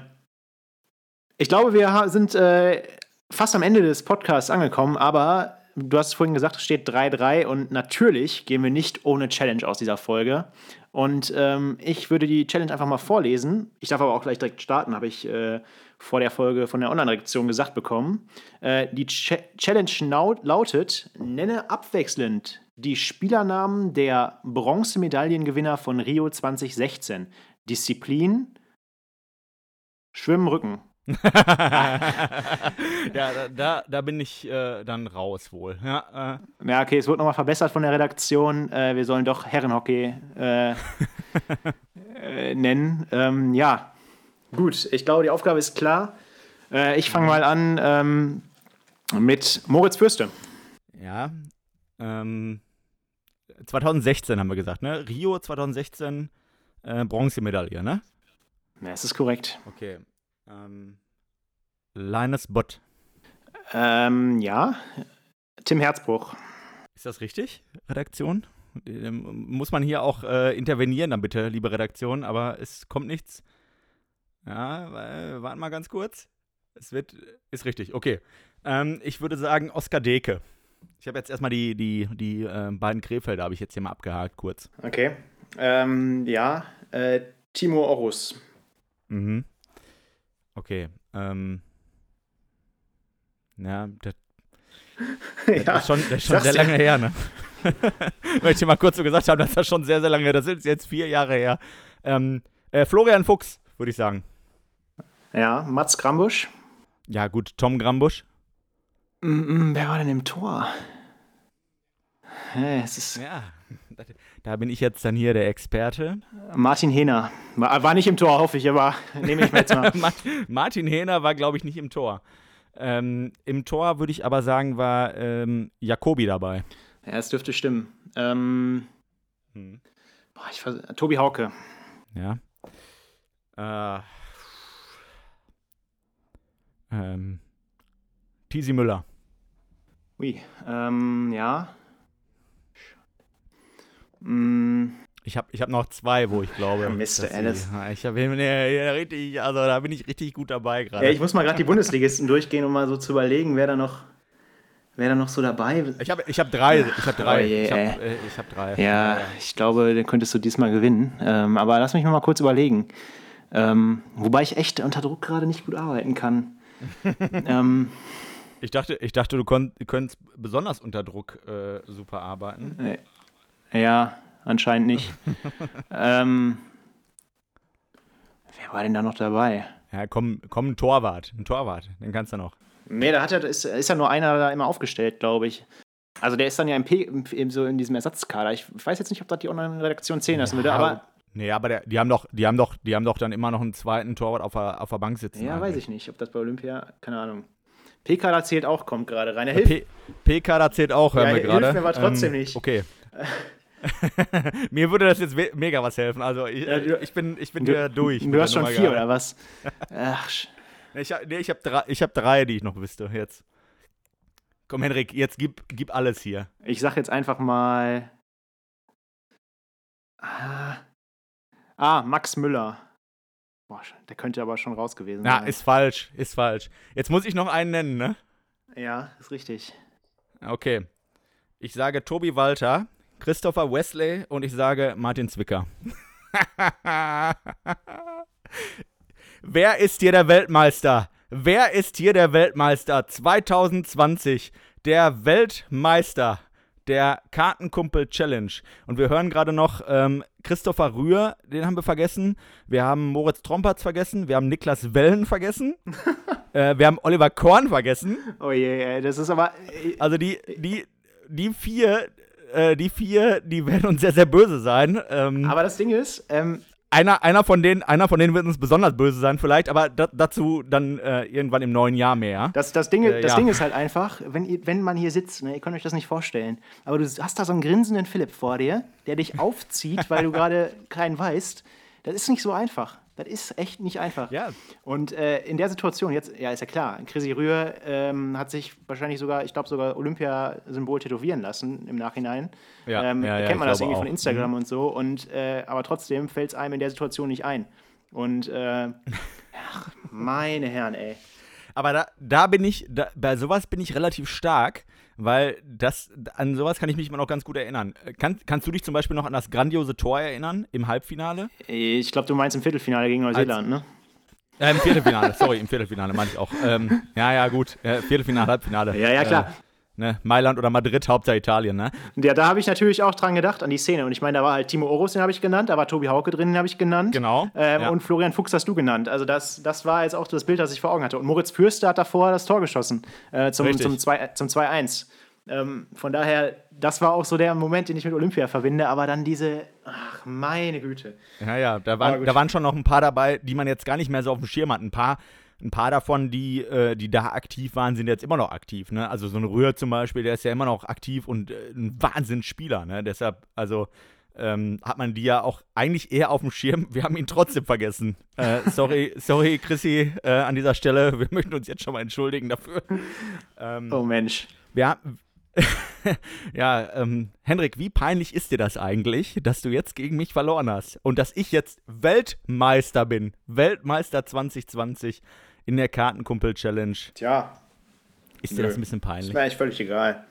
ich glaube, wir sind äh, fast am Ende des Podcasts angekommen, aber du hast vorhin gesagt, es steht 3-3 und natürlich gehen wir nicht ohne Challenge aus dieser Folge. Und ähm, ich würde die Challenge einfach mal vorlesen. Ich darf aber auch gleich direkt starten, habe ich äh, vor der Folge von der Online-Redaktion gesagt bekommen. Äh, die Ch Challenge lautet: Nenne abwechselnd die Spielernamen der Bronzemedaillengewinner von Rio 2016. Disziplin: Schwimmen, Rücken. ja, da, da, da, bin ich äh, dann raus wohl. Ja, äh. ja okay, es wurde nochmal verbessert von der Redaktion. Äh, wir sollen doch Herrenhockey äh, äh, nennen. Ähm, ja, gut, ich glaube, die Aufgabe ist klar. Äh, ich fange mal an ähm, mit Moritz Fürste. Ja, ähm, 2016 haben wir gesagt, ne? Rio 2016 Bronzemedaille, ne? Ja, es ist korrekt. Okay. Ähm, Linus Bott. Ähm, ja. Tim Herzbruch. Ist das richtig, Redaktion? Ähm, muss man hier auch äh, intervenieren, dann bitte, liebe Redaktion, aber es kommt nichts. Ja, äh, warten mal ganz kurz. Es wird, ist richtig, okay. Ähm, ich würde sagen Oskar Deke. Ich habe jetzt erstmal die, die, die äh, beiden Krefelder, habe ich jetzt hier mal abgehakt, kurz. Okay. Ähm, ja, äh, Timo Orus. Mhm. Okay. Ähm, ja, das, das ja, ist schon, das ist schon sehr lange her, ne? Möchte ich mal kurz so gesagt haben, das ist schon sehr, sehr lange her. Das ist jetzt vier Jahre her. Ähm, Äh, Florian Fuchs, würde ich sagen. Ja, Mats Grambusch. Ja, gut, Tom Grambusch. Mm, mm, wer war denn im Tor? Hä, es ist Ja, da bin ich jetzt dann hier der Experte. Martin Hehner. War, war nicht im Tor, hoffe ich, aber nehme ich mir jetzt mal. Ma- Martin Hehner war, glaube ich, nicht im Tor. Ähm, Im Tor würde ich aber sagen, war ähm, Jakobi dabei. ja, es dürfte stimmen. Ähm, Hm. boah, ich vers- Tobi Hauke. Ja. Äh, ähm, Tisi Müller. Ui, ähm, ja. Mm, Ich habe ich hab noch zwei, wo ich glaube. Mr. Ja, Ich habe nee, ja, richtig, also da bin ich richtig gut dabei gerade. ja, ich muss mal gerade die Bundesligisten durchgehen, um mal so zu überlegen, wer da noch, wer da noch so dabei ist. Ich habe ich hab drei. Ich habe drei. Oh je, ich habe äh, ich hab drei. Ja, ich glaube, den könntest du diesmal gewinnen. Ähm, aber lass mich mal kurz überlegen. Ähm, wobei ich echt unter Druck gerade nicht gut arbeiten kann. ähm, Ich dachte, ich dachte du könntest besonders unter Druck äh, super arbeiten. Ja, anscheinend nicht. ähm, wer war denn da noch dabei? Ja, komm, komm, ein Torwart. Ein Torwart, den kannst du noch. Nee, da hat er, ist, ist ja nur einer da immer aufgestellt, glaube ich. Also der ist dann ja im P, im, im, so in diesem Ersatzkader. Ich weiß jetzt nicht, ob das die Online-Redaktion zählen lassen würde, aber Nee, aber der, die haben doch, die haben doch, die haben doch dann immer noch einen zweiten Torwart auf der, auf der Bank sitzen. ja, eigentlich. weiß ich nicht, ob das bei Olympia, keine Ahnung. PK zählt auch, kommt gerade rein. Er hilft, P PK zählt auch, hören Ja, wir hilft gerade. Ähm, mir aber trotzdem nicht. Okay. mir würde das jetzt mega was helfen. Also ich, Ja, du- ich bin, ich bin hier durch. Du hast schon vier, gerade. oder was? Ach, Ich, hab- nee, ich habe drei, ich hab drei, die ich noch wüsste jetzt. Komm, Henrik, jetzt gib, gib alles hier. ich sag jetzt einfach mal. Ah, ah Max Müller. Boah, der könnte aber schon raus gewesen Na, sein. ist falsch, ist falsch. Jetzt muss ich noch einen nennen, ne? ja, ist richtig. Okay. Ich sage Tobi Walter, Christopher Wesley und ich sage Martin Zwicker. Wer ist hier der Weltmeister? Wer ist hier der Weltmeister 2020? Der Weltmeister der Kartenkumpel Challenge. Und wir hören gerade noch ähm, Christopher Rühr, den haben wir vergessen. Wir haben Moritz Trompertz vergessen. Wir haben Niklas Wellen vergessen. äh, wir haben Oliver Korn vergessen. Oh je, ey, das ist aber. äh, Also die, die, die vier, äh, die vier, die werden uns sehr, sehr böse sein. Ähm, Aber das Ding ist, ähm, einer, einer, von denen, einer von denen wird uns besonders böse sein, vielleicht, aber da, dazu dann äh, irgendwann im neuen Jahr mehr. das, das, Ding, Äh, das ja. Ding ist halt einfach, wenn, ihr- wenn man hier sitzt, ne, ihr könnt euch das nicht vorstellen, aber du hast da so einen grinsenden Philipp vor dir, der dich aufzieht, weil du gerade keinen weißt. Das ist nicht so einfach. Das ist echt nicht einfach. Ja. Und äh, in der Situation, jetzt, ja, ist ja klar, Chrissy Rühr ähm, hat sich wahrscheinlich sogar, ich glaube sogar Olympiasymbol tätowieren lassen im Nachhinein. Ja, ähm, ja, ja, kennt man das irgendwie von auch. Instagram und so. Und, äh, aber trotzdem fällt es einem in der Situation nicht ein. Und, äh, ach, meine Herren, ey. Aber da, da bin ich, da, bei sowas bin ich relativ stark, weil das, an sowas kann ich mich immer noch ganz gut erinnern. Äh, Kann, kannst du dich zum Beispiel noch an das grandiose Tor erinnern im Halbfinale? Ich glaube, du meinst im Viertelfinale gegen Neuseeland, ne? Äh, Im Viertelfinale, sorry, im Viertelfinale meine ich auch. Ähm, ja, ja, gut. Äh, Viertelfinale, Halbfinale. Ja, ja, klar. Ne? Mailand oder Madrid, Hauptsache Italien, ne? Ja, da habe ich natürlich auch dran gedacht, an die Szene. Und ich meine, da war halt Timo Oros, den habe ich genannt, da war Tobi Hauke drin, den habe ich genannt. Genau. Ähm, ja. Und Florian Fuchs hast du genannt. Also das, das war jetzt auch das Bild, das ich vor Augen hatte. Und Moritz Fürster hat davor das Tor geschossen äh, zum, Richtig. zum 2 zum 2-1. Ähm, von daher, das war auch so der Moment, den ich mit Olympia verbinde. Aber dann diese, ach meine Güte. Ja, ja, da waren, da waren schon noch ein paar dabei, die man jetzt gar nicht mehr so auf dem Schirm hat. Ein paar, ein paar davon, die, äh, die da aktiv waren, sind jetzt immer noch aktiv. Ne? Also so ein Rühr zum Beispiel, der ist ja immer noch aktiv und äh, ein Wahnsinnsspieler. Ne? Deshalb, also ähm, hat man die ja auch eigentlich eher auf dem Schirm. Wir haben ihn trotzdem vergessen. Äh, sorry, sorry, Chrissy, äh, an dieser Stelle. Wir möchten uns jetzt schon mal entschuldigen dafür. Ähm, Oh Mensch. wir haben. ja, ähm, Henrik, wie peinlich ist dir das eigentlich, dass du jetzt gegen mich verloren hast und dass ich jetzt Weltmeister bin? Weltmeister 2020 in der Kartenkumpel-Challenge. Tja, Ist dir Nö. das ein bisschen ist peinlich? mir eigentlich völlig egal.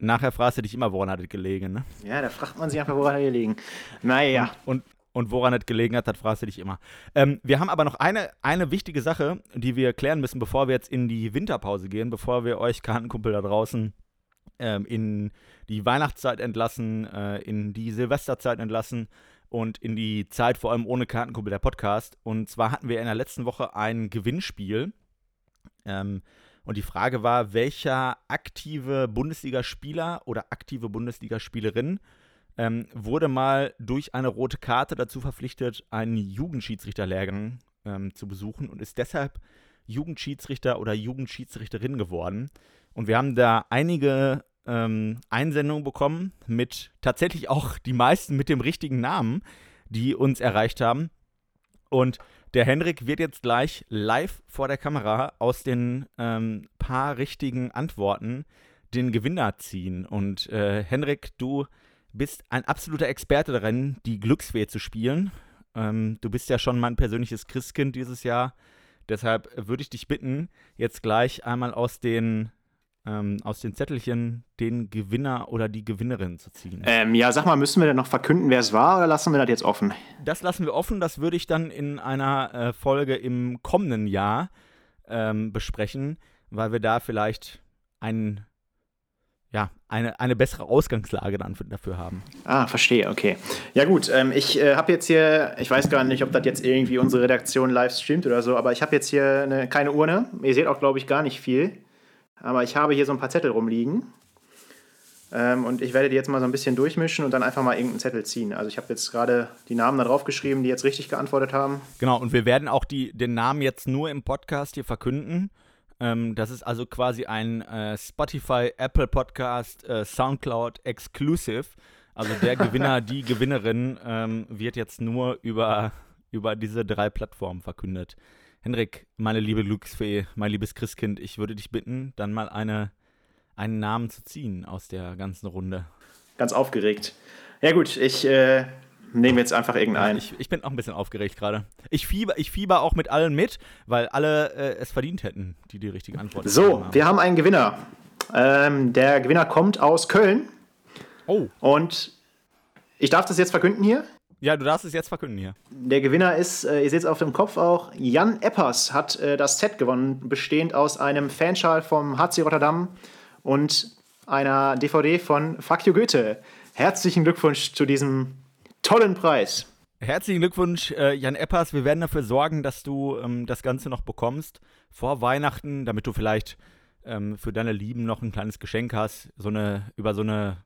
Nachher fragst du dich immer, woran hat es gelegen, ne? Ja, da fragt man sich einfach, woran wir liegen. Naja. Und, und woran es gelegen hat, das fragst du dich immer. Ähm, wir haben aber noch eine, eine wichtige Sache, die wir klären müssen, bevor wir jetzt in die Winterpause gehen, bevor wir euch Kartenkumpel da draußen ähm, in die Weihnachtszeit entlassen, äh, in die Silvesterzeit entlassen und in die Zeit vor allem ohne Kartenkumpel der Podcast. Und zwar hatten wir in der letzten Woche ein Gewinnspiel. Ähm, und die Frage war, welcher aktive Bundesligaspieler oder aktive Bundesligaspielerin ähm, wurde mal durch eine rote Karte dazu verpflichtet, einen Jugendschiedsrichterlehrgang ähm, zu besuchen und ist deshalb Jugendschiedsrichter oder Jugendschiedsrichterin geworden. Und wir haben da einige ähm, Einsendungen bekommen mit tatsächlich auch die meisten mit dem richtigen Namen, die uns erreicht haben. Und der Henrik wird jetzt gleich live vor der Kamera aus den ähm, paar richtigen Antworten den Gewinner ziehen. Und äh, Henrik, du bist ein absoluter Experte darin, die Glücksfee zu spielen. Ähm, du bist ja schon mein persönliches Christkind dieses Jahr. Deshalb würde ich dich bitten, jetzt gleich einmal aus den, ähm, aus den Zettelchen den Gewinner oder die Gewinnerin zu ziehen. Ähm, ja, sag mal, müssen wir denn noch verkünden, wer es war, oder lassen wir das jetzt offen? Das lassen wir offen. Das würde ich dann in einer äh, Folge im kommenden Jahr ähm, besprechen, weil wir da vielleicht einen ja, eine, eine bessere Ausgangslage dann für, dafür haben. Ah, verstehe, okay. Ja gut, ähm, ich äh, habe jetzt hier, ich weiß gar nicht, ob das jetzt irgendwie unsere Redaktion live streamt oder so, aber ich habe jetzt hier eine, keine Urne. Ihr seht auch, glaube ich, gar nicht viel. Aber ich habe hier so ein paar Zettel rumliegen. Ähm, und ich werde die jetzt mal so ein bisschen durchmischen und dann einfach mal irgendeinen Zettel ziehen. Also ich habe jetzt gerade die Namen da drauf geschrieben, die jetzt richtig geantwortet haben. Genau, und wir werden auch die, den Namen jetzt nur im Podcast hier verkünden. Ähm, das ist also quasi ein äh, Spotify, Apple Podcast, äh, Soundcloud Exclusive. Also der Gewinner, die Gewinnerin ähm, wird jetzt nur über, über diese drei Plattformen verkündet. Henrik, meine liebe Glücksfee, mein liebes Christkind, ich würde dich bitten, dann mal eine, einen Namen zu ziehen aus der ganzen Runde. Ganz aufgeregt. Ja gut, ich äh, nehme jetzt einfach irgendeinen. Ich, ich, bin auch ein bisschen aufgeregt gerade. Ich fieber, ich fieber auch mit allen mit, weil alle äh, es verdient hätten, die die richtige Antwort So, haben. wir haben einen Gewinner. Ähm, der Gewinner kommt aus Köln. Oh. Und ich darf das jetzt verkünden hier? Ja, du darfst es jetzt verkünden hier. Der Gewinner ist, äh, ihr seht es auf dem Kopf auch, Jan Eppers hat äh, das Set gewonnen, bestehend aus einem Fanschal vom HC Rotterdam und einer DVD von Fuck You Goethe. Herzlichen Glückwunsch zu diesem tollen Preis. Herzlichen Glückwunsch, äh, Jan Eppers. Wir werden dafür sorgen, dass du ähm, das Ganze noch bekommst vor Weihnachten, damit du vielleicht ähm, für deine Lieben noch ein kleines Geschenk hast. So eine, über so eine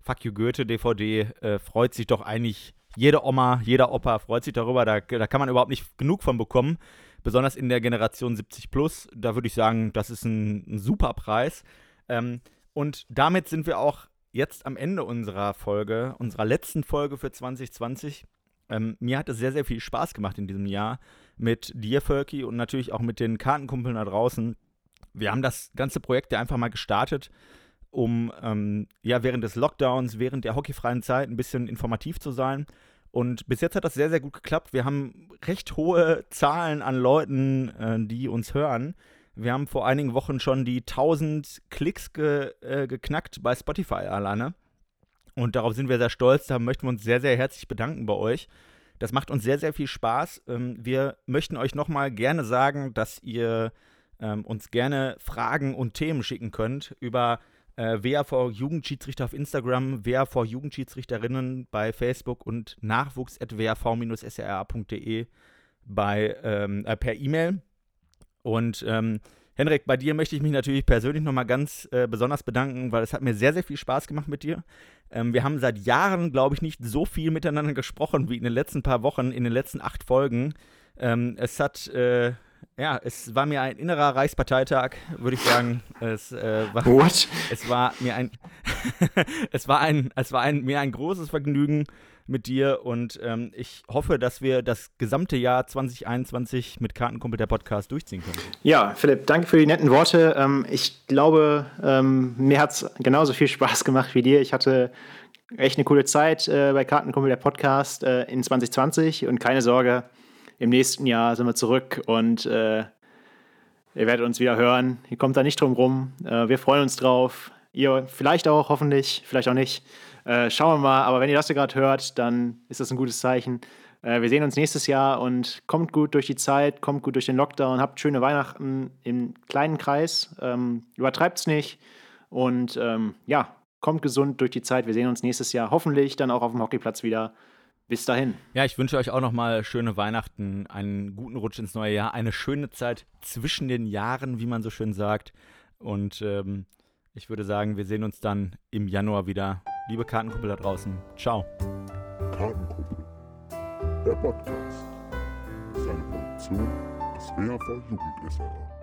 Fuck You Goethe DVD äh, freut sich doch eigentlich jede Oma, jeder Opa freut sich darüber. Da, da kann man überhaupt nicht genug von bekommen. Besonders in der Generation 70 plus. Da würde ich sagen, das ist ein, ein super Preis. Ähm, und damit sind wir auch jetzt am Ende unserer Folge, unserer letzten Folge für 2020. Ähm, mir hat es sehr, sehr viel Spaß gemacht in diesem Jahr mit dir, Völki, und natürlich auch mit den Kartenkumpeln da draußen. Wir haben das ganze Projekt ja einfach mal gestartet, um ähm, ja während des Lockdowns, während der hockeyfreien Zeit ein bisschen informativ zu sein. Und bis jetzt hat das sehr, sehr gut geklappt. Wir haben recht hohe Zahlen an Leuten, äh, die uns hören. Wir haben vor einigen Wochen schon die 1000 Klicks ge, äh, geknackt bei Spotify alleine. Und darauf sind wir sehr stolz. Da möchten wir uns sehr, sehr herzlich bedanken bei euch. Das macht uns sehr, sehr viel Spaß. Ähm, wir möchten euch nochmal gerne sagen, dass ihr ähm, uns gerne Fragen und Themen schicken könnt über äh, WAV Jugendschiedsrichter auf Instagram, WAV Jugendschiedsrichterinnen bei Facebook und nachwuchs.wav-sra.de ähm, äh, per E-Mail. Und ähm, Henrik, bei dir möchte ich mich natürlich persönlich nochmal ganz äh, besonders bedanken, weil es hat mir sehr, sehr viel Spaß gemacht mit dir. Ähm, wir haben seit Jahren, glaube ich, nicht so viel miteinander gesprochen wie in den letzten paar Wochen, in den letzten acht Folgen. Ähm, es hat, äh, ja, es war mir ein innerer Reichsparteitag, würde ich sagen. Es, äh, war, What? es war mir ein, es war ein, es war ein, mir ein großes Vergnügen, mit dir und ähm, ich hoffe, dass wir das gesamte Jahr 2021 mit Kartenkumpel der Podcast durchziehen können. Ja, Philipp, danke für die netten Worte. Ähm, ich glaube, ähm, mir hat es genauso viel Spaß gemacht wie dir. Ich hatte echt eine coole Zeit äh, bei Kartenkumpel der Podcast äh, in 2020 und keine Sorge, im nächsten Jahr sind wir zurück und äh, ihr werdet uns wieder hören. Ihr kommt da nicht drum rum. Äh, wir freuen uns drauf. Ihr vielleicht auch, hoffentlich, vielleicht auch nicht. Äh, schauen wir mal, aber wenn ihr das gerade hört, dann ist das ein gutes Zeichen. Äh, wir sehen uns nächstes Jahr und kommt gut durch die Zeit, kommt gut durch den Lockdown, habt schöne Weihnachten im kleinen Kreis, ähm, übertreibt es nicht und ähm, ja, kommt gesund durch die Zeit. Wir sehen uns nächstes Jahr hoffentlich dann auch auf dem Hockeyplatz wieder. Bis dahin. Ja, ich wünsche euch auch nochmal schöne Weihnachten, einen guten Rutsch ins neue Jahr, eine schöne Zeit zwischen den Jahren, wie man so schön sagt. Und ähm, ich würde sagen, wir sehen uns dann im Januar wieder. Liebe Kartenkuppel da draußen, ciao. Kartenkuppel. Der Podcast. Ist eine Produktion des WHV Jugend SR.